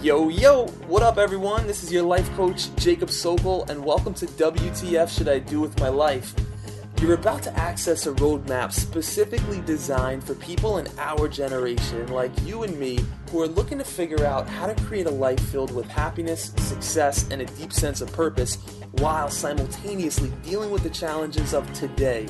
Yo, yo, what up, everyone? This is your life coach, Jacob Sokol, and welcome to WTF Should I Do With My Life? You're about to access a roadmap specifically designed for people in our generation, like you and me, who are looking to figure out how to create a life filled with happiness, success, and a deep sense of purpose while simultaneously dealing with the challenges of today.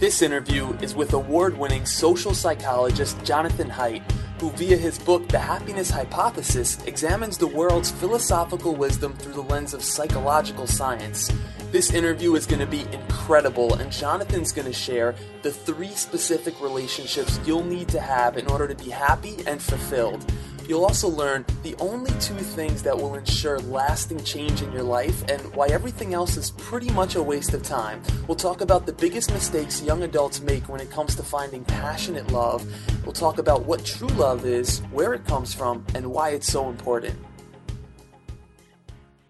This interview is with award winning social psychologist Jonathan Haidt, who, via his book The Happiness Hypothesis, examines the world's philosophical wisdom through the lens of psychological science. This interview is going to be incredible, and Jonathan's going to share the three specific relationships you'll need to have in order to be happy and fulfilled. You'll also learn the only two things that will ensure lasting change in your life and why everything else is pretty much a waste of time. We'll talk about the biggest mistakes young adults make when it comes to finding passionate love. We'll talk about what true love is, where it comes from, and why it's so important.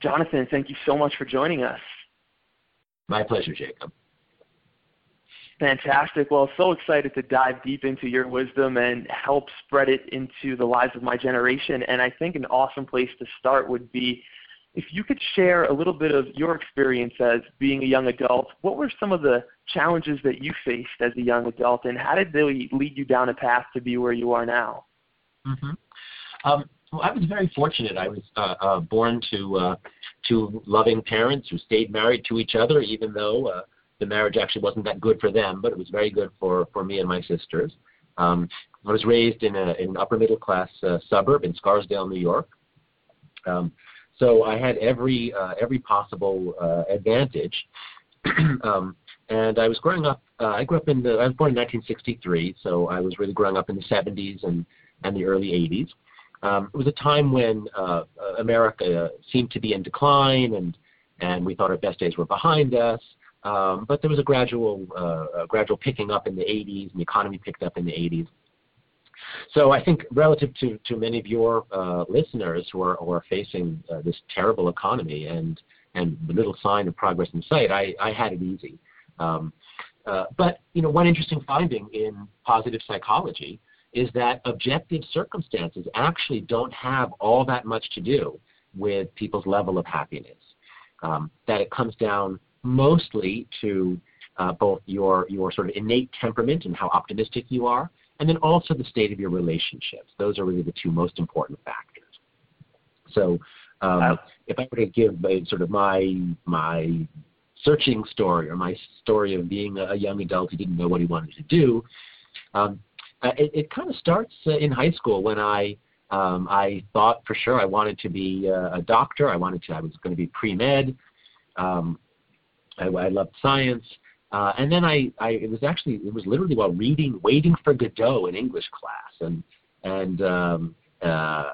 Jonathan, thank you so much for joining us. My pleasure, Jacob. Fantastic. Well, so excited to dive deep into your wisdom and help spread it into the lives of my generation. And I think an awesome place to start would be if you could share a little bit of your experience as being a young adult. What were some of the challenges that you faced as a young adult, and how did they lead you down a path to be where you are now? Mm-hmm. Um, well, I was very fortunate. I was uh, uh, born to uh, to loving parents who stayed married to each other, even though uh, the marriage actually wasn't that good for them, but it was very good for for me and my sisters. Um, I was raised in, a, in an upper middle class uh, suburb in Scarsdale, New York. Um, so I had every uh, every possible uh, advantage. um, and I was growing up. Uh, I grew up in the. I was born in 1963, so I was really growing up in the 70s and and the early 80s. Um, it was a time when uh, America seemed to be in decline, and and we thought our best days were behind us. Um, but there was a gradual uh, a gradual picking up in the 80s, and the economy picked up in the 80s. So I think relative to, to many of your uh, listeners who are, who are facing uh, this terrible economy and and little sign of progress in sight, I, I had it easy. Um, uh, but you know, one interesting finding in positive psychology is that objective circumstances actually don't have all that much to do with people's level of happiness. Um, that it comes down mostly to uh, both your your sort of innate temperament and how optimistic you are, and then also the state of your relationships. Those are really the two most important factors. So, um, if I were to give a, sort of my my searching story or my story of being a young adult who didn't know what he wanted to do, um, uh, it, it kind of starts uh, in high school when I um, I thought for sure I wanted to be uh, a doctor. I wanted to. I was going to be pre med. Um, I, I loved science. Uh, and then I, I, it was actually, it was literally while reading, waiting for Godot in English class, and and um, uh,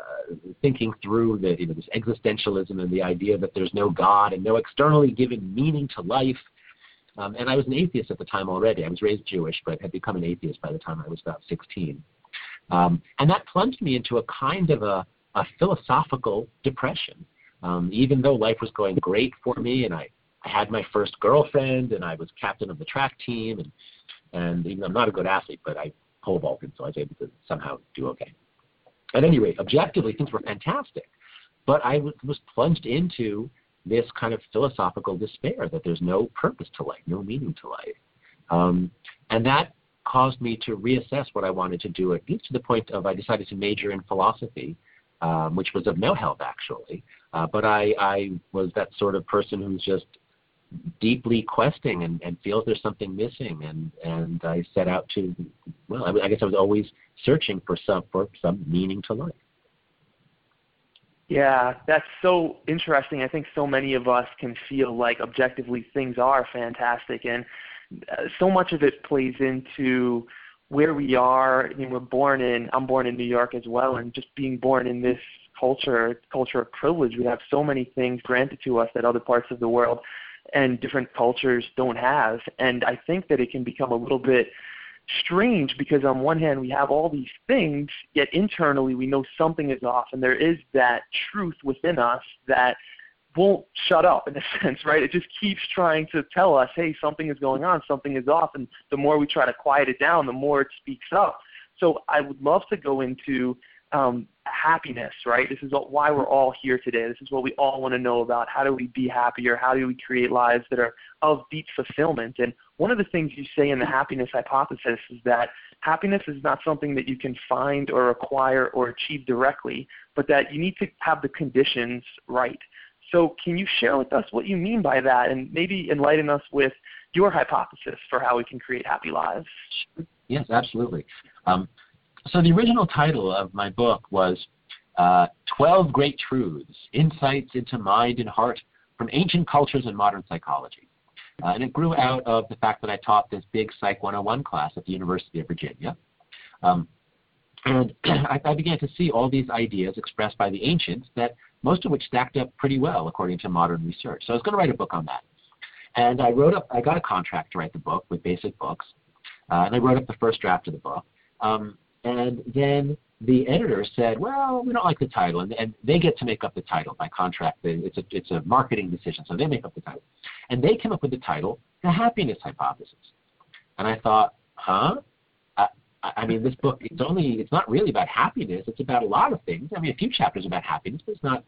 thinking through the, you know, this existentialism and the idea that there's no God and no externally given meaning to life. Um, and I was an atheist at the time already. I was raised Jewish, but had become an atheist by the time I was about 16. Um, and that plunged me into a kind of a, a philosophical depression. Um, even though life was going great for me and I had my first girlfriend, and I was captain of the track team, and and even I'm not a good athlete, but I pole vaulted, so I was able to somehow do okay. At any rate, objectively, things were fantastic, but I was plunged into this kind of philosophical despair that there's no purpose to life, no meaning to life, um, and that caused me to reassess what I wanted to do. At least to the point of I decided to major in philosophy, um, which was of no help actually. Uh, but I, I was that sort of person who's just deeply questing and, and feels there's something missing and and I set out to well I, I guess I was always searching for some for some meaning to life. Yeah, that's so interesting. I think so many of us can feel like objectively things are fantastic and uh, so much of it plays into where we are. I mean, we're born in I'm born in New York as well and just being born in this culture culture of privilege. We have so many things granted to us that other parts of the world and different cultures don't have. And I think that it can become a little bit strange because on one hand we have all these things, yet internally we know something is off, and there is that truth within us that won't shut up in a sense, right? It just keeps trying to tell us, hey, something is going on, something is off, and the more we try to quiet it down, the more it speaks up. So I would love to go into um, happiness, right? This is why we're all here today. This is what we all want to know about. How do we be happier? How do we create lives that are of deep fulfillment? And one of the things you say in the happiness hypothesis is that happiness is not something that you can find or acquire or achieve directly, but that you need to have the conditions right. So, can you share with us what you mean by that and maybe enlighten us with your hypothesis for how we can create happy lives? Yes, absolutely. Um, so, the original title of my book was uh, 12 Great Truths Insights into Mind and Heart from Ancient Cultures and Modern Psychology. Uh, and it grew out of the fact that I taught this big Psych 101 class at the University of Virginia. Um, and I, I began to see all these ideas expressed by the ancients that most of which stacked up pretty well according to modern research. So I was going to write a book on that. And I wrote up, I got a contract to write the book with Basic Books, uh, and I wrote up the first draft of the book. Um, and then the editor said, "Well, we don't like the title," and, and they get to make up the title by contract. It's a it's a marketing decision, so they make up the title, and they came up with the title, "The Happiness Hypothesis." And I thought, huh? I, I mean, this book it's only it's not really about happiness. It's about a lot of things. I mean, a few chapters about happiness, but it's not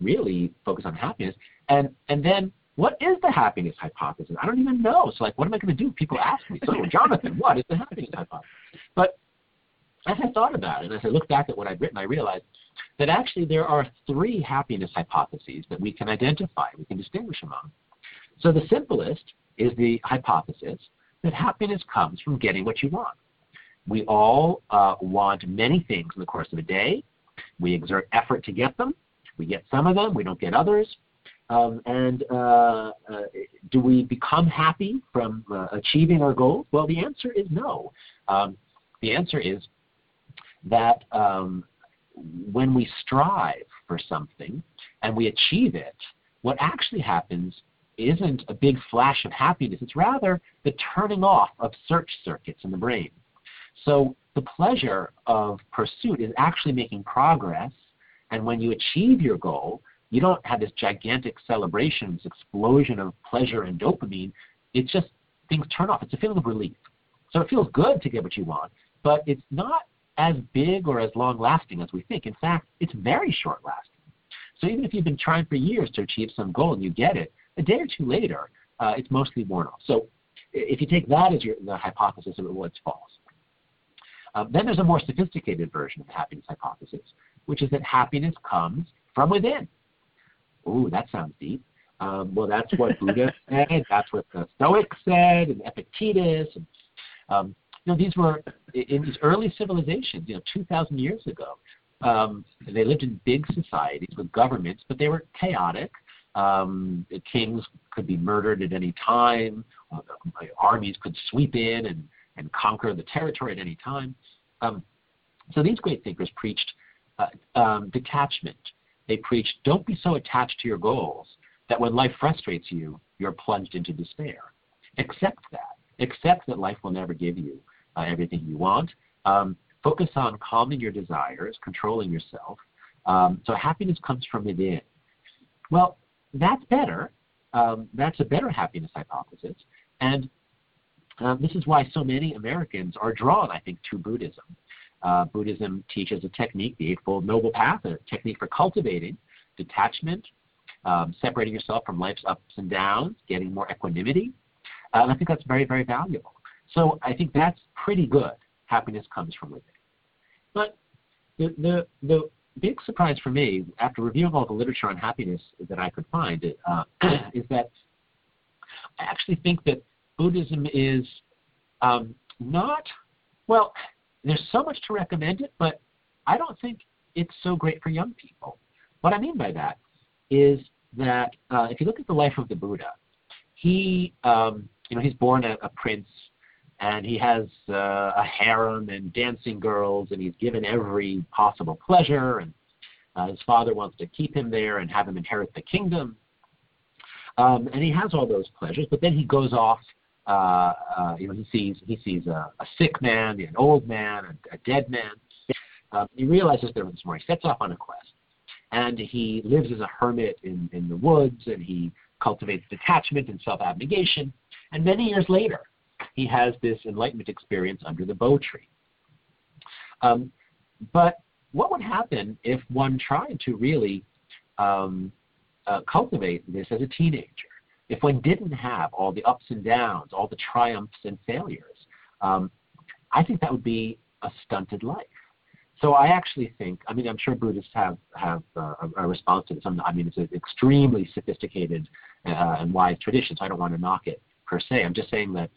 really focused on happiness. And and then what is the happiness hypothesis? I don't even know. So like, what am I going to do? People ask me. So Jonathan, what is the happiness hypothesis? But as I thought about it, as I looked back at what I'd written, I realized that actually there are three happiness hypotheses that we can identify, we can distinguish among. So the simplest is the hypothesis that happiness comes from getting what you want. We all uh, want many things in the course of a day. We exert effort to get them. We get some of them, we don't get others. Um, and uh, uh, do we become happy from uh, achieving our goals? Well, the answer is no. Um, the answer is that um, when we strive for something and we achieve it, what actually happens isn't a big flash of happiness. It's rather the turning off of search circuits in the brain. So the pleasure of pursuit is actually making progress. And when you achieve your goal, you don't have this gigantic celebration, this explosion of pleasure and dopamine. It's just things turn off. It's a feeling of relief. So it feels good to get what you want, but it's not as big or as long lasting as we think. In fact, it's very short lasting. So even if you've been trying for years to achieve some goal and you get it, a day or two later, uh, it's mostly worn off. So if you take that as your, the hypothesis of what's false. Um, then there's a more sophisticated version of the happiness hypothesis, which is that happiness comes from within. Ooh, that sounds deep. Um, well, that's what Buddha said. That's what the Stoics said, and Epictetus. And, um, you know, these were in these early civilizations, you know, 2,000 years ago. Um, they lived in big societies with governments, but they were chaotic. Um, kings could be murdered at any time. Uh, armies could sweep in and, and conquer the territory at any time. Um, so these great thinkers preached uh, um, detachment. They preached, don't be so attached to your goals that when life frustrates you, you're plunged into despair. Accept that. Accept that life will never give you uh, everything you want. Um, focus on calming your desires, controlling yourself. Um, so happiness comes from within. Well, that's better. Um, that's a better happiness hypothesis. And um, this is why so many Americans are drawn, I think, to Buddhism. Uh, Buddhism teaches a technique, the Eightfold Noble Path, a technique for cultivating detachment, um, separating yourself from life's ups and downs, getting more equanimity. Uh, and I think that's very, very valuable. So I think that's pretty good. Happiness comes from within. But the, the, the big surprise for me, after reviewing all the literature on happiness that I could find, uh, is that I actually think that Buddhism is um, not, well, there's so much to recommend it, but I don't think it's so great for young people. What I mean by that is that uh, if you look at the life of the Buddha, he, um, you know, he's born a, a prince and he has uh, a harem and dancing girls, and he's given every possible pleasure, and uh, his father wants to keep him there and have him inherit the kingdom. Um, and he has all those pleasures, but then he goes off. Uh, uh, you know, he sees he sees a, a sick man, an old man, a, a dead man. Um, he realizes there was more. He sets off on a quest, and he lives as a hermit in in the woods, and he cultivates detachment and self-abnegation. And many years later, he has this enlightenment experience under the Bo tree. Um, but what would happen if one tried to really um, uh, cultivate this as a teenager? If one didn't have all the ups and downs, all the triumphs and failures, um, I think that would be a stunted life. So I actually think, I mean, I'm sure Buddhists have have uh, a, a response to this. I'm, I mean, it's an extremely sophisticated uh, and wise tradition, so I don't want to knock it per se. I'm just saying that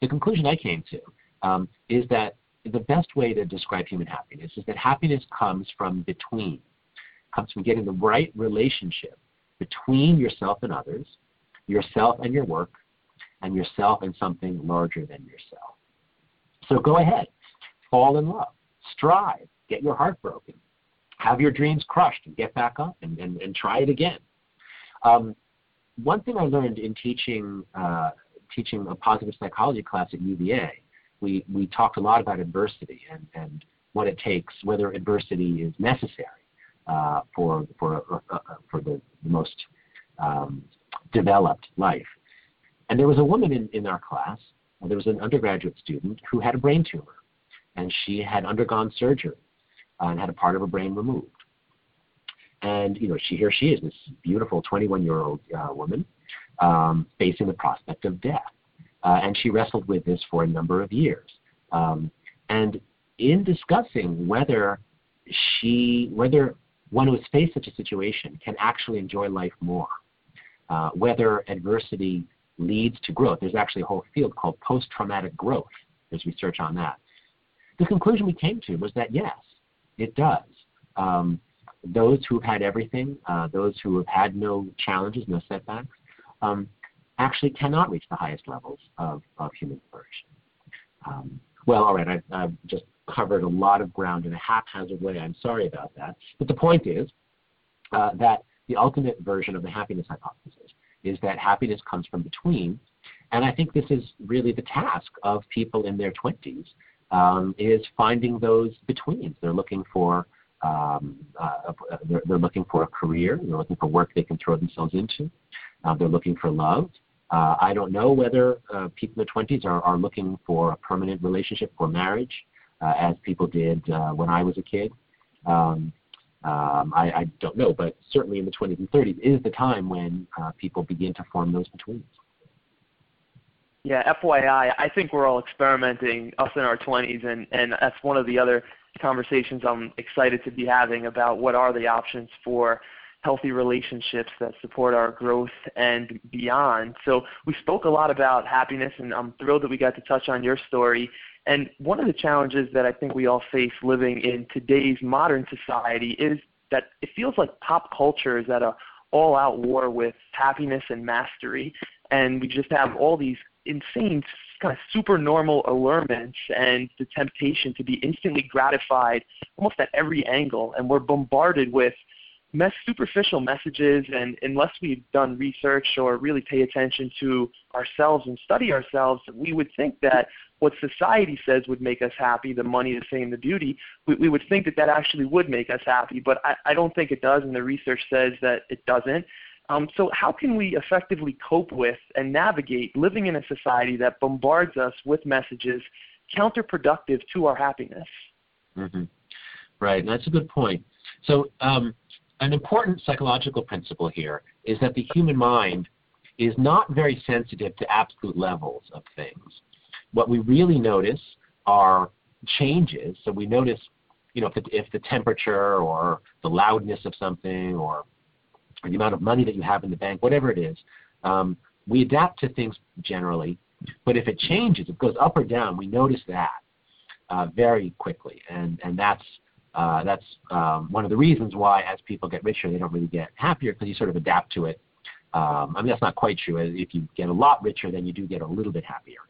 the conclusion I came to um, is that the best way to describe human happiness is that happiness comes from between, comes from getting the right relationship between yourself and others, yourself and your work, and yourself and something larger than yourself. So go ahead, fall in love, strive, get your heart broken, have your dreams crushed, and get back up and, and, and try it again. Um, one thing I learned in teaching uh, teaching a positive psychology class at UVA, we, we talked a lot about adversity and, and what it takes, whether adversity is necessary uh, for, for, uh, uh for the, most um, developed life. And there was a woman in, in our class, there was an undergraduate student who had a brain tumor, and she had undergone surgery uh, and had a part of her brain removed. And you know, she here she is, this beautiful 21-year-old uh, woman, um, facing the prospect of death. Uh, and she wrestled with this for a number of years. Um, and in discussing whether she, whether one who has faced such a situation can actually enjoy life more, uh, whether adversity leads to growth. There's actually a whole field called post-traumatic growth. There's research on that. The conclusion we came to was that yes, it does. Um, those who have had everything, uh, those who have had no challenges, no setbacks, um, actually cannot reach the highest levels of, of human flourishing. Um, well, all right, I've, I've just covered a lot of ground in a haphazard way. I'm sorry about that. But the point is uh, that the ultimate version of the happiness hypothesis is that happiness comes from between. And I think this is really the task of people in their 20s um, is finding those betweens. They're looking for um, uh, they're, they're, looking for a career. They're looking for work they can throw themselves into. Uh, they're looking for love. Uh, I don't know whether uh, people in their 20s are, are looking for a permanent relationship or marriage, uh, as people did uh, when I was a kid. Um, um, I, I, don't know, but certainly in the 20s and 30s is the time when people begin to form those betweens. Yeah, FYI, I think we're all experimenting, us in our 20s, and, and that's one of the other conversations I'm excited to be having about what are the options for healthy relationships that support our growth and beyond. So we spoke a lot about happiness, and I'm thrilled that we got to touch on your story. And one of the challenges that I think we all face living in today's modern society is that it feels like pop culture is at a all-out war with happiness and mastery, and we just have all these insane kind of super normal allurements and the temptation to be instantly gratified almost at every angle and we're bombarded with mes- superficial messages, and unless we've done research or really pay attention to ourselves and study ourselves, we would think that what society says would make us happy, the money, the fame, the beauty, we, we would think that that actually would make us happy. But I, I don't think it does, and the research says that it doesn't. Um, so how can we effectively cope with and navigate living in a society that bombards us with messages counterproductive to our happiness? Mm-hmm. Right, and that's a good point. So um, an important psychological principle here is that the human mind is not very sensitive to absolute levels of things. What we really notice are changes. So we notice, you know, if the, if the temperature or the loudness of something or the amount of money that you have in the bank, whatever it is, um, we adapt to things generally. But if it changes, if it goes up or down, we notice that uh, very quickly, and and that's uh, that's um, one of the reasons why, as people get richer, they don't really get happier because you sort of adapt to it. Um, I mean, that's not quite true. If you get a lot richer, then you do get a little bit happier.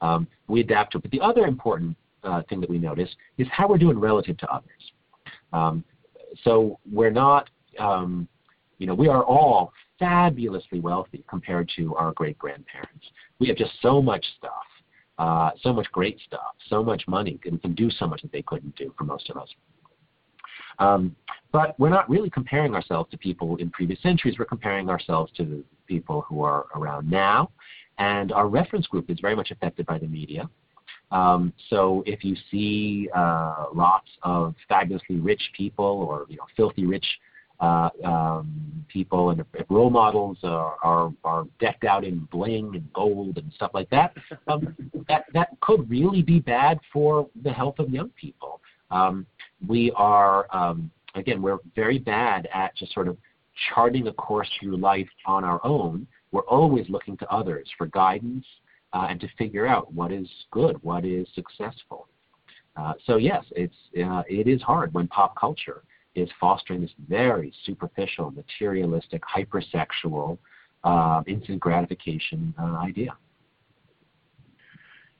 Um, we adapt to it. But the other important uh, thing that we notice is how we're doing relative to others. Um, so we're not, um, you know, we are all fabulously wealthy compared to our great grandparents. We have just so much stuff. Uh, so much great stuff, so much money, and can do so much that they couldn't do for most of us. Um, but we're not really comparing ourselves to people in previous centuries. We're comparing ourselves to the people who are around now. And our reference group is very much affected by the media. Um, so if you see uh, lots of fabulously rich people or you know filthy rich uh, um, people, and role models are, are are decked out in bling and gold and stuff like that, um, that that could really be bad for the health of young people. Um, we are um, again we're very bad at just sort of charting a course through life on our own. We're always looking to others for guidance uh, and to figure out what is good, what is successful. Uh, so yes, it's uh, it is hard when pop culture is fostering this very superficial, materialistic, hypersexual, uh, instant gratification uh, idea.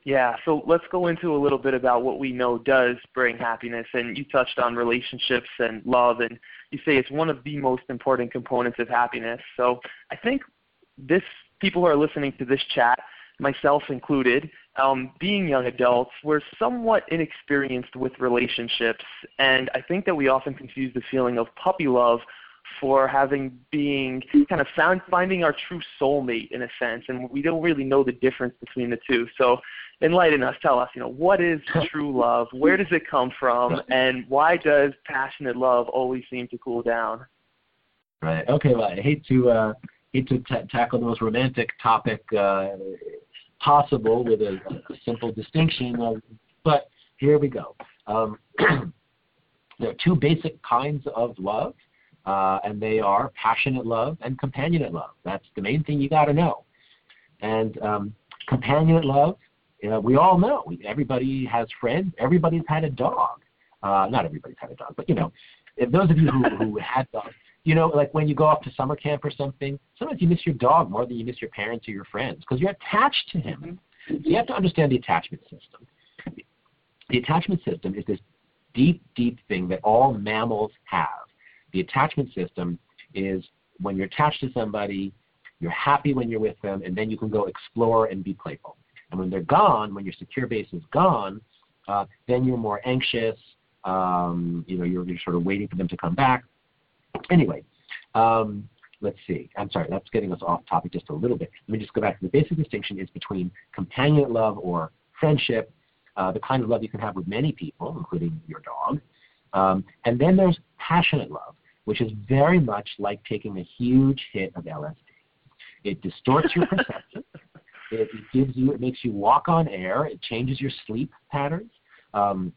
Yeah, so let's go into a little bit about what we know does bring happiness. And you touched on relationships and love, and you say it's one of the most important components of happiness. So I think this people who are listening to this chat myself included, um, being young adults, we're somewhat inexperienced with relationships, and I think that we often confuse the feeling of puppy love for having being kind of found finding our true soulmate in a sense, and we don't really know the difference between the two. So, enlighten us, tell us, you know, what is true love? Where does it come from, and why does passionate love always seem to cool down? Right. Okay. Well, I hate to uh, hate to t- tackle the most romantic topic uh, possible with a, a simple distinction. Of, but here we go. Um, there are two basic kinds of love, uh, and they are passionate love and companionate love. That's the main thing you got to know. And um, companionate love, uh, we all know. Everybody has friends. Everybody's had a dog. Uh, not everybody's had a dog, but you know, if those of you who, who had dogs, you know, like when you go off to summer camp or something, sometimes you miss your dog more than you miss your parents or your friends because you're attached to him. So you have to understand the attachment system. The attachment system is this deep, deep thing that all mammals have. The attachment system is when you're attached to somebody, you're happy when you're with them, and then you can go explore and be playful. And when they're gone, when your secure base is gone, uh, then you're more anxious. Um, you know, you're, you're sort of waiting for them to come back. Anyway, um, let's see. I'm sorry, that's getting us off topic just a little bit. Let me just go back to the basic distinction is between companionate love or friendship, uh, the kind of love you can have with many people, including your dog. Um, and then there's passionate love, which is very much like taking a huge hit of LSD. It distorts your perception. It, gives you, it makes you walk on air. It changes your sleep patterns. Um,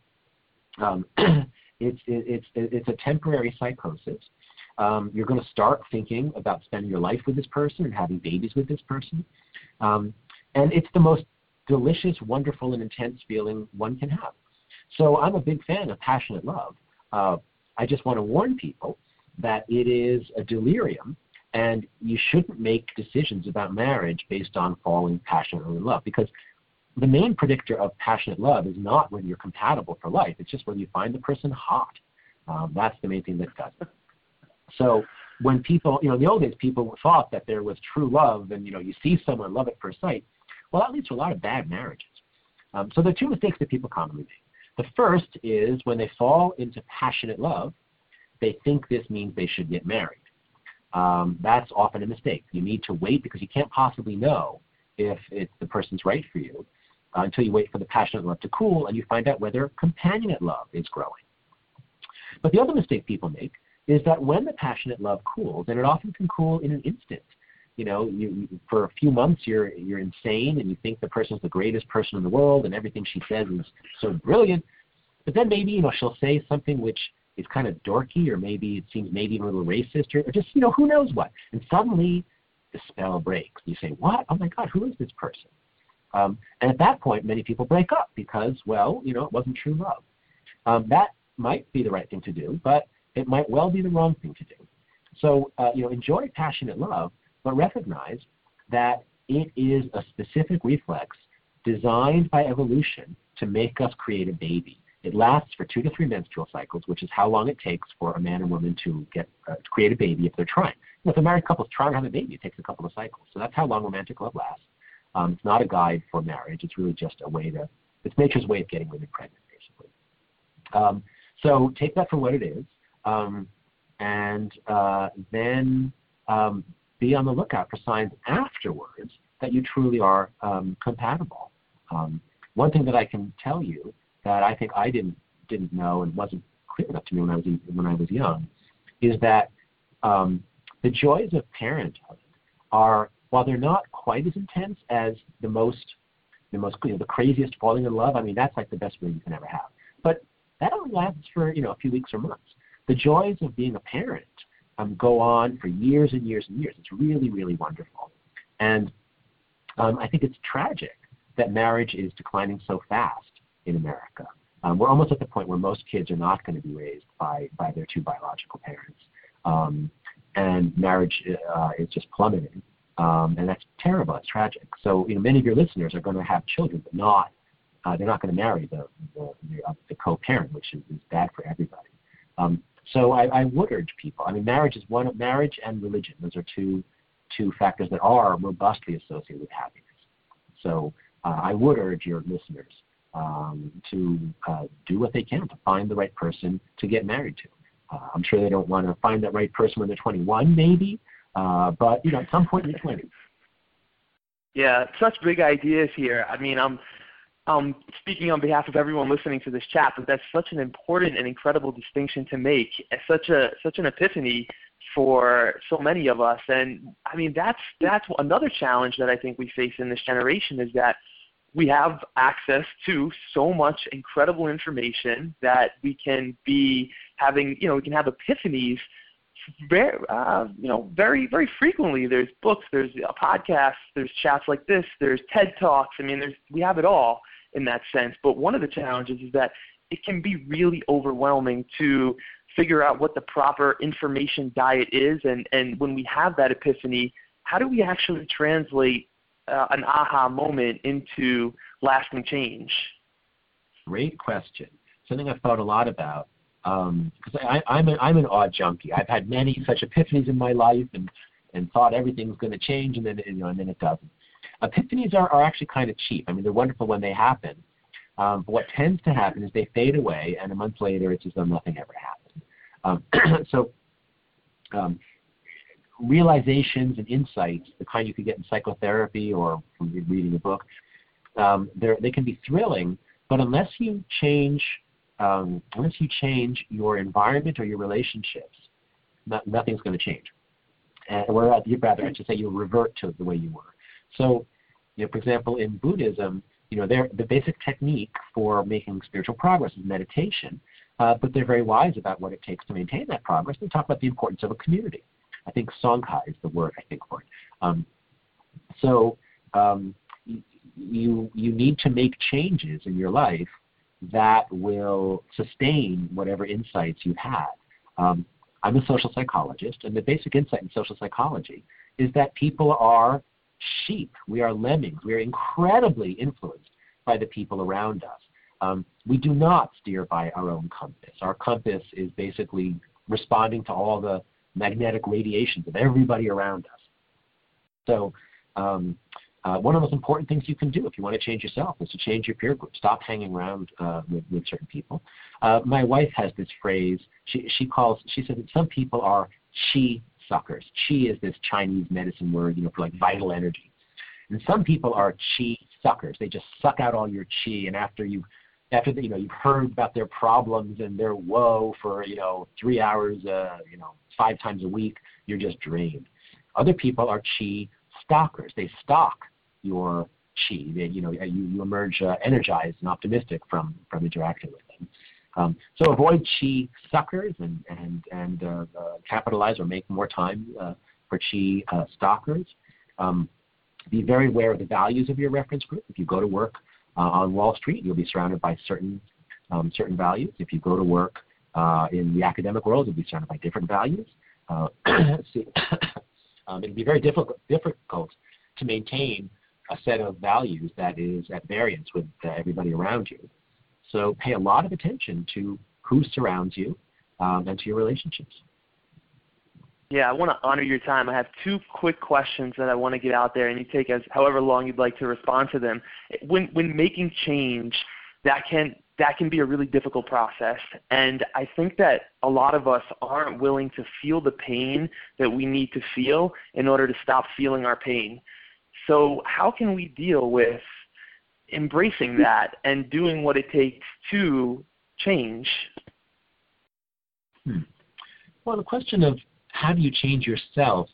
um, it's, it, it's, it's a temporary psychosis um, you're going to start thinking about spending your life with this person and having babies with this person. Um, and it's the most delicious, wonderful, and intense feeling one can have. So I'm a big fan of passionate love. Uh, I just want to warn people that it is a delirium and you shouldn't make decisions about marriage based on falling passionately in love because the main predictor of passionate love is not whether you're compatible for life, it's just whether you find the person hot. Um, that's the main thing that does it. So when people, you know, in the old days, people thought that there was true love, and you know, you see someone, love at first sight. Well, that leads to a lot of bad marriages. Um, so there are two mistakes that people commonly make. The first is when they fall into passionate love, they think this means they should get married. Um, that's often a mistake. You need to wait because you can't possibly know if it's the person's right for you uh, until you wait for the passionate love to cool and you find out whether companionate love is growing. But the other mistake people make is that when the passionate love cools, and it often can cool in an instant, you know, you, for a few months you're you're insane and you think the person's the greatest person in the world and everything she says is so brilliant, but then maybe you know she'll say something which is kind of dorky or maybe it seems maybe a little racist or, or just you know who knows what, and suddenly the spell breaks. You say, what? Oh my God, who is this person? Um, and at that point, many people break up because, well, you know, it wasn't true love. Um, that might be the right thing to do, but it might well be the wrong thing to do. So, uh, you know, enjoy passionate love, but recognize that it is a specific reflex designed by evolution to make us create a baby. It lasts for two to three menstrual cycles, which is how long it takes for a man and woman to get uh, to create a baby if they're trying. If a married couple is trying to have a baby, it takes a couple of cycles. So that's how long romantic love lasts. Um, it's not a guide for marriage. It's really just a way to. It's nature's way of getting women pregnant, basically. Um, so take that for what it is um, and uh, then um, be on the lookout for signs afterwards that you truly are um, compatible. Um, one thing that I can tell you that I think I didn't didn't know and wasn't clear enough to me when I was when I was young is that um, the joys of parenthood are while they're not quite as intense as the most the most you know, the craziest falling in love. I mean that's like the best feeling you can ever have. But that only lasts for you know a few weeks or months. The joys of being a parent um, go on for years and years and years. It's really really wonderful, and um, I think it's tragic that marriage is declining so fast in America. Um, we're almost at the point where most kids are not going to be raised by, by their two biological parents. Um, and marriage uh, is just plummeting. Um, and that's terrible. It's tragic. So, you know, many of your listeners are going to have children, but not uh, they're not going to marry the the, the, uh, the co-parent, which is, is bad for everybody. Um, so, I, I would urge people. I mean, marriage is one. Marriage and religion; those are two two factors that are robustly associated with happiness. So, uh, I would urge your listeners um, to uh, do what they can to find the right person to get married to. Uh, I'm sure they don't want to find that right person when they're 21, maybe, uh, but you know, at some point in your 20s. Yeah, such big ideas here. I mean, I'm um, speaking on behalf of everyone listening to this chat, but that's such an important and incredible distinction to make. Such a such an epiphany for so many of us. And I mean, that's that's another challenge that I think we face in this generation is that we have access to so much incredible information that we can be having, you know, we can have epiphanies very, uh, you know, very, very frequently. There's books, there's podcasts, there's chats like this, there's TED Talks. I mean, there's, we have it all in that sense. But one of the challenges is that it can be really overwhelming to figure out what the proper information diet is. And, and when we have that epiphany, how do we actually translate uh, an aha moment into lasting change? Great question. Something I've thought a lot about because um, I'm, a, I'm an odd junkie. I've had many such epiphanies in my life and, and thought everything's going to change and then, you know, and then it doesn't. Epiphanies are, are actually kind of cheap. I mean, they're wonderful when they happen. Um, but what tends to happen is they fade away, and a month later, it's as though nothing ever happened. Um, so um, realizations and insights, the kind you could get in psychotherapy or from reading a book, um, they can be thrilling, but unless you change um, unless you change your environment or your relationships, not, nothing's going to change. And whereas you'd rather, I should say, you revert to the way you were. So, you know, for example, in Buddhism, you know, the basic technique for making spiritual progress is meditation, uh, but they're very wise about what it takes to maintain that progress. They talk about the importance of a community. I think sangha is the word I think for it. Um, so um, you you need to make changes in your life that will sustain whatever insights you've had. Um, I'm a social psychologist, and the basic insight in social psychology is that people are sheep. We are lemmings. We are incredibly influenced by the people around us. Um, we do not steer by our own compass. Our compass is basically responding to all the magnetic radiations of everybody around us. So, um, uh, one of the most important things you can do if you want to change yourself is to change your peer group. Stop hanging around uh, with, with certain people. Uh, my wife has this phrase. She, she calls. She says that some people are chi suckers. Chi is this Chinese medicine word, you know, for like vital energy. And some people are chi suckers. They just suck out all your chi, and after you after the, you know you've heard about their problems and their woe for you know three hours, uh, you know five times a week, you're just drained. Other people are chi stockers. They stock your chi. They, you know you, you emerge uh, energized and optimistic from from interacting with them. Um, so avoid chi suckers and and and uh, uh, capitalize or make more time uh, for chi uh, stalkers. Um, be very aware of the values of your reference group. If you go to work uh, on Wall Street, you'll be surrounded by certain um, certain values. If you go to work uh, in the academic world, you'll be surrounded by different values. Um, it'll be very difficult difficult to maintain a set of values that is at variance with everybody around you. So pay a lot of attention to who surrounds you um, and to your relationships. Yeah, I want to honor your time. I have two quick questions that I want to get out there, and you take as however long you'd like to respond to them. When when making change, that can that can be a really difficult process, and I think that a lot of us aren't willing to feel the pain that we need to feel in order to stop feeling our pain. So how can we deal with embracing that and doing what it takes to change? Hmm. Well, the question of how do you change yourself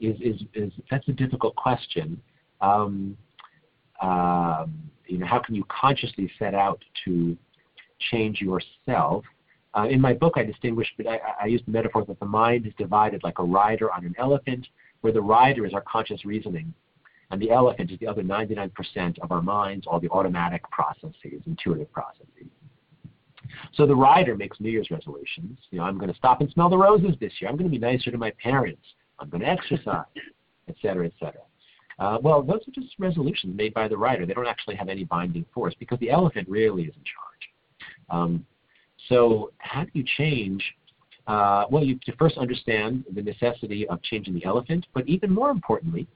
is is, is that's a difficult question. Um, uh, you know, how can you consciously set out to change yourself? Uh, in my book, I distinguish, but I, I use the metaphor that the mind is divided like a rider on an elephant, where the rider is our conscious reasoning, and the elephant is the other 99% of our minds, all the automatic processes, intuitive processes. So the rider makes New Year's resolutions. You know, I'm going to stop and smell the roses this year. I'm going to be nicer to my parents. I'm going to exercise, et cetera, et cetera. Uh, well, those are just resolutions made by the rider. They don't actually have any binding force because the elephant really is in charge. Um, so how do you change? Uh, well, you first understand the necessity of changing the elephant, but even more importantly,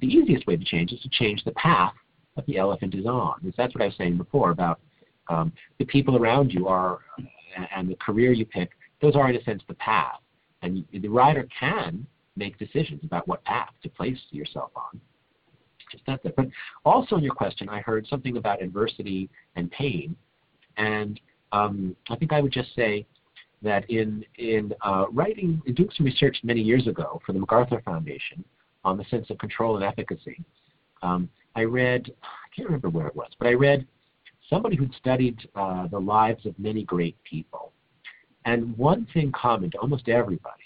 the easiest way to change is to change the path that the elephant is on. Because that's what I was saying before about um, the people around you are and the career you pick. Those are in a sense the path, and the rider can make decisions about what path to place yourself on. Just that. But also in your question, I heard something about adversity and pain, and um, I think I would just say that in in uh, writing, in doing some research many years ago for the MacArthur Foundation on the sense of control and efficacy, um, I read I can't remember where it was, but I read somebody who'd studied uh, the lives of many great people, and one thing common to almost everybody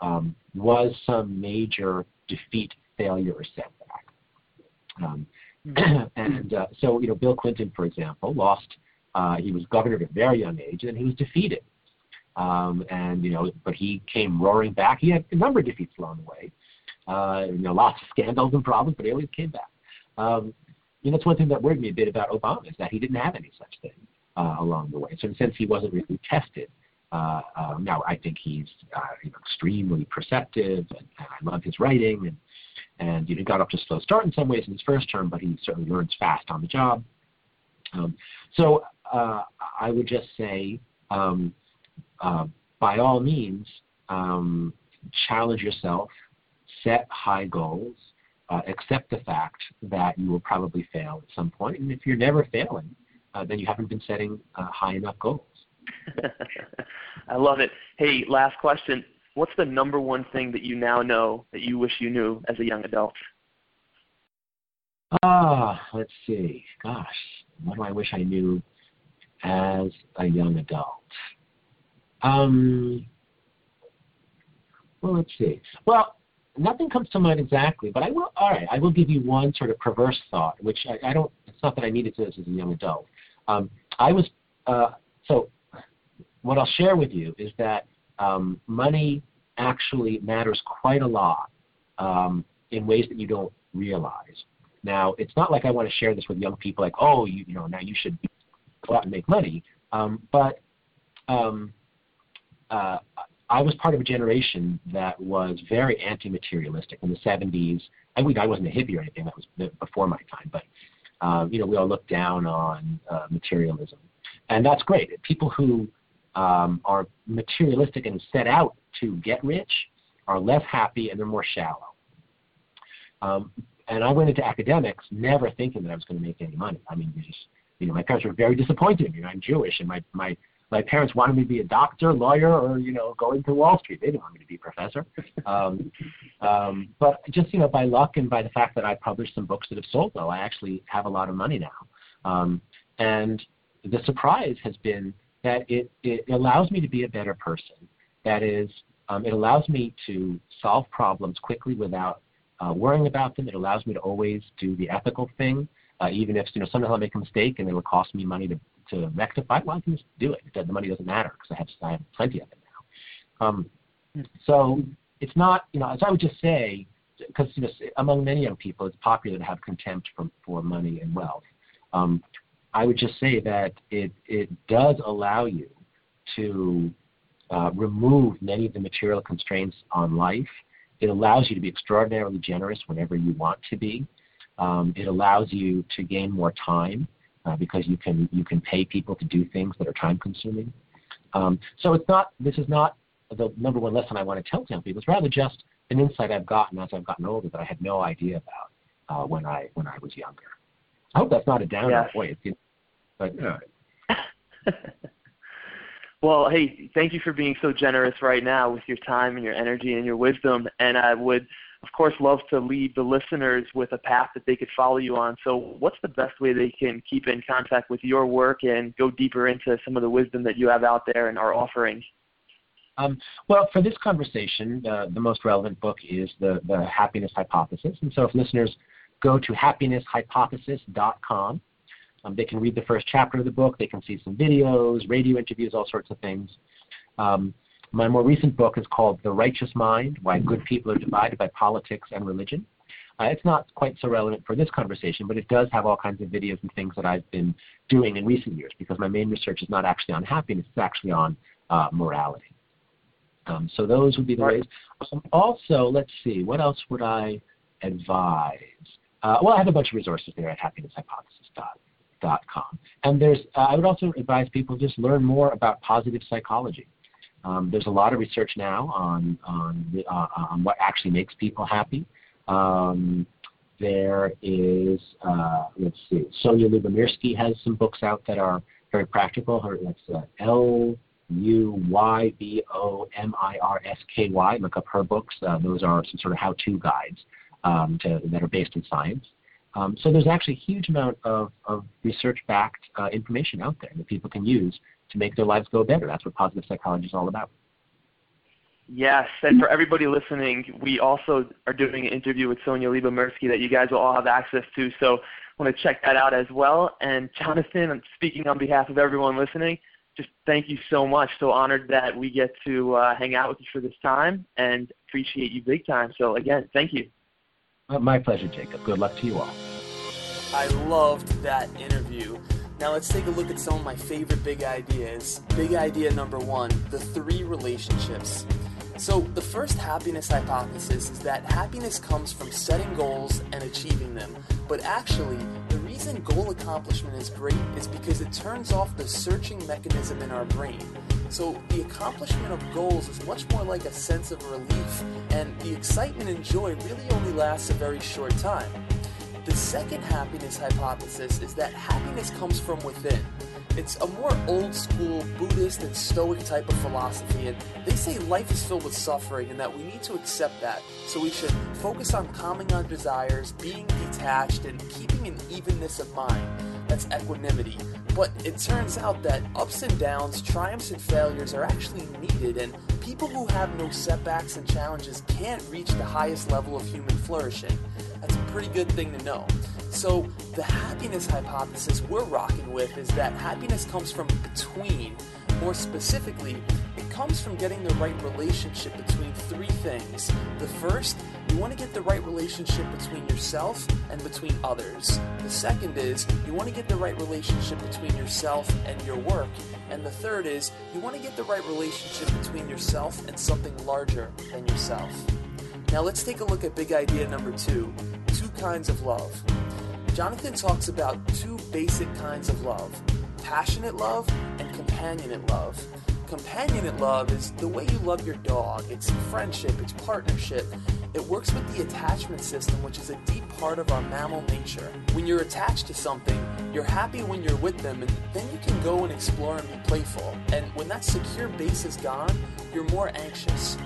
um, was some major defeat, failure, or setback. Um, and uh, so, you know, Bill Clinton, for example, lost. Uh, he was governor at a very young age, and he was defeated. Um, and you know, but he came roaring back. He had a number of defeats along the way. Uh, you know, lots of scandals and problems, but always came back. Um, you know, that's one thing that worried me a bit about Obama is that he didn't have any such thing uh, along the way. So in a sense, he wasn't really tested. Uh, um, now, I think he's uh, you know, extremely perceptive, and, and I love his writing, and and you know, got up to slow start in some ways in his first term, but he certainly learns fast on the job. Um, so uh, I would just say, um, uh, by all means, um, challenge yourself, set high goals, uh, accept the fact that you will probably fail at some point, and if you're never failing, uh, then you haven't been setting uh, high enough goals. I love it. Hey, last question. What's the number one thing that you now know that you wish you knew as a young adult? Ah, let's see. Gosh, what do I wish I knew as a young adult? Um, well, let's see. Well, nothing comes to mind exactly, but I will. All right, I will give you one sort of perverse thought, which I, I don't. It's not that I needed to this as a young adult. Um, I was uh, so what I'll share with you is that um, money actually matters quite a lot um, in ways that you don't realize. Now, it's not like I want to share this with young people, like, oh, you, you know, now you should go out and make money. Um, but um, uh, I was part of a generation that was very anti-materialistic in the 70s. I, I wasn't a hippie or anything; that was before my time. But um, you know, we all looked down on uh, materialism, and that's great. People who um, are materialistic and set out to get rich are less happy and they're more shallow. Um, and I went into academics never thinking that I was going to make any money. I mean, just, you know, my parents were very disappointed in me. I'm Jewish, and my my my parents wanted me to be a doctor, lawyer, or you know, go into Wall Street. They didn't want me to be a professor. Um, um, but just you know, by luck and by the fact that I published some books that have sold well, I actually have a lot of money now. Um, and the surprise has been that it, it allows me to be a better person. That is, um, it allows me to solve problems quickly without uh, worrying about them. It allows me to always do the ethical thing, uh, even if you know sometimes I'll make a mistake and it will cost me money to to rectify. Well, I can just do it. The money doesn't matter because I have I have plenty of it now. Um, so it's not you know as I would just say because you know among many young people it's popular to have contempt for for money and wealth. Um, I would just say that it, it does allow you to uh, remove many of the material constraints on life. It allows you to be extraordinarily generous whenever you want to be. Um, it allows you to gain more time uh, because you can you can pay people to do things that are time consuming. Um, so it's not this is not the number one lesson I want to tell young people. It's rather just an insight I've gotten as I've gotten older that I had no idea about uh, when I when I was younger. I hope that's not a downer. Yes. Boy, it's, but, well, hey, thank you for being so generous right now with your time and your energy and your wisdom. And I would, of course, love to lead the listeners with a path that they could follow you on. So, what's the best way they can keep in contact with your work and go deeper into some of the wisdom that you have out there and are offering? Um, well, for this conversation, uh, the most relevant book is the, the Happiness Hypothesis. And so if listeners go to happinesshypothesis.com, um, they can read the first chapter of the book. They can see some videos, radio interviews, all sorts of things. Um, my more recent book is called The Righteous Mind Why Good People Are Divided by Politics and Religion. Uh, it's not quite so relevant for this conversation, but it does have all kinds of videos and things that I've been doing in recent years because my main research is not actually on happiness, it's actually on uh, morality. Um, so those would be the ways. Um, also, let's see, what else would I advise? Uh, well, I have a bunch of resources there at happinesshypothesis.com. And there's, uh, I would also advise people just learn more about positive psychology. Um, there's a lot of research now on, on, the, uh, on what actually makes people happy. Um, there is, uh, let's see, Sonja Lyubomirsky has some books out that are very practical. Her, that's uh, L U Y B O M I R S K Y. Look up her books. Uh, those are some sort of how-to guides um, to, that are based in science. Um, so there's actually a huge amount of, of research-backed uh, information out there that people can use to make their lives go better. That's what positive psychology is all about. Yes, and for everybody listening, we also are doing an interview with Sonja Lyubomirsky that you guys will all have access to. So I want to check that out as well. And Jonathan, I'm speaking on behalf of everyone listening just thank you so much. So honored that we get to uh, hang out with you for this time and appreciate you big time. So again, thank you. Uh, my pleasure, Jacob. Good luck to you all. I loved that interview. Now let's take a look at some of my favorite big ideas. Big idea number one the three relationships. So, the first happiness hypothesis is that happiness comes from setting goals and achieving them. But actually, the reason goal accomplishment is great is because it turns off the searching mechanism in our brain. So, the accomplishment of goals is much more like a sense of relief, and the excitement and joy really only lasts a very short time. The second happiness hypothesis is that happiness comes from within. It's a more old school Buddhist and Stoic type of philosophy, and they say life is filled with suffering and that we need to accept that. So we should focus on calming our desires, being detached, and keeping an evenness of mind. That's equanimity. But it turns out that ups and downs, triumphs and failures are actually needed, and people who have no setbacks and challenges can't reach the highest level of human flourishing. That's a pretty good thing to know. So, the happiness hypothesis we're rocking with is that happiness comes from between. More specifically, comes from getting the right relationship between three things. The first, you want to get the right relationship between yourself and between others. The second is, you want to get the right relationship between yourself and your work. And the third is, you want to get the right relationship between yourself and something larger than yourself. Now let's take a look at big idea number two two kinds of love. Jonathan talks about two basic kinds of love passionate love and companionate love. Companionate love is the way you love your dog. It's friendship, it's partnership. It works with the attachment system, which is a deep part of our mammal nature. When you're attached to something, you're happy when you're with them, and then you can go and explore and be playful. And when that secure base is gone, you're more anxious.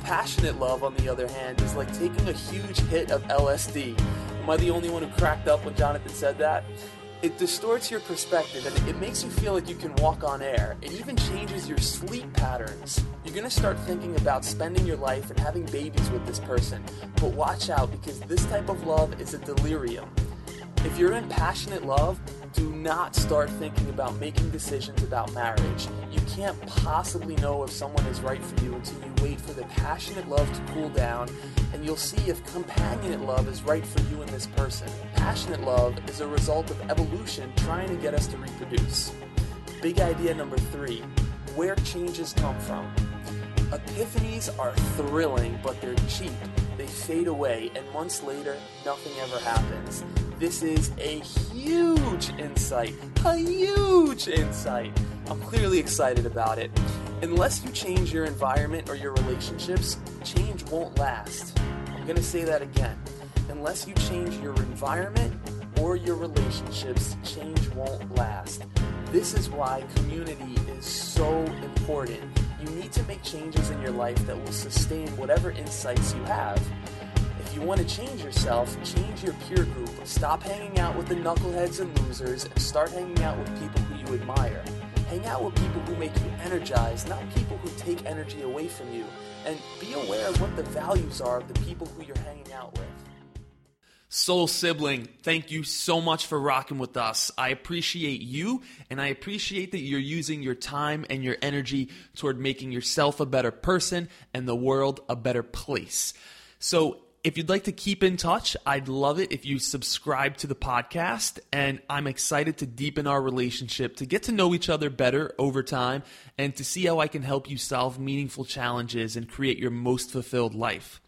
Passionate love, on the other hand, is like taking a huge hit of LSD. Am I the only one who cracked up when Jonathan said that? It distorts your perspective and it makes you feel like you can walk on air. It even changes your sleep patterns. You're gonna start thinking about spending your life and having babies with this person. But watch out because this type of love is a delirium. If you're in passionate love, do not start thinking about making decisions about marriage. You can't possibly know if someone is right for you until you wait for the passionate love to cool down, and you'll see if companionate love is right for you and this person. Passionate love is a result of evolution trying to get us to reproduce. Big idea number three where changes come from. Epiphanies are thrilling, but they're cheap. They fade away, and months later, nothing ever happens. This is a huge insight. A huge insight. I'm clearly excited about it. Unless you change your environment or your relationships, change won't last. I'm going to say that again. Unless you change your environment or your relationships, change won't last. This is why community is so important. You need to make changes in your life that will sustain whatever insights you have. If you want to change yourself, change your peer group. Stop hanging out with the knuckleheads and losers and start hanging out with people who you admire. Hang out with people who make you energized, not people who take energy away from you. And be aware of what the values are of the people who you're hanging out with. Soul Sibling, thank you so much for rocking with us. I appreciate you, and I appreciate that you're using your time and your energy toward making yourself a better person and the world a better place. So, if you'd like to keep in touch, I'd love it if you subscribe to the podcast. And I'm excited to deepen our relationship, to get to know each other better over time, and to see how I can help you solve meaningful challenges and create your most fulfilled life.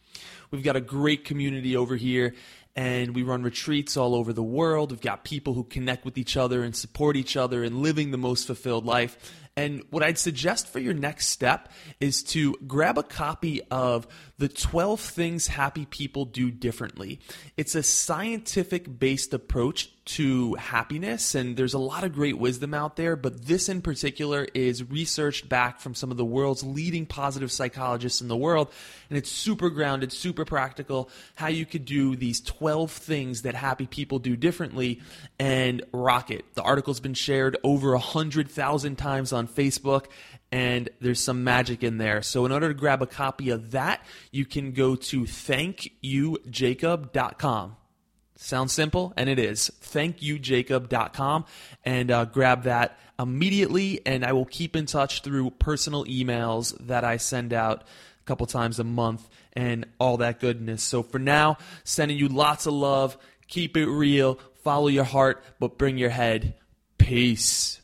We've got a great community over here, and we run retreats all over the world. We've got people who connect with each other and support each other in living the most fulfilled life. And what I'd suggest for your next step is to grab a copy of The 12 Things Happy People Do Differently. It's a scientific based approach to happiness, and there's a lot of great wisdom out there, but this in particular is researched back from some of the world's leading positive psychologists in the world, and it's super grounded, super practical, how you could do these 12 things that happy people do differently and rock it. The article's been shared over 100,000 times on Facebook, and there's some magic in there. So, in order to grab a copy of that, you can go to thankyoujacob.com. Sounds simple, and it is. Thankyoujacob.com and uh, grab that immediately. And I will keep in touch through personal emails that I send out a couple times a month and all that goodness. So for now, sending you lots of love. Keep it real. Follow your heart, but bring your head. Peace.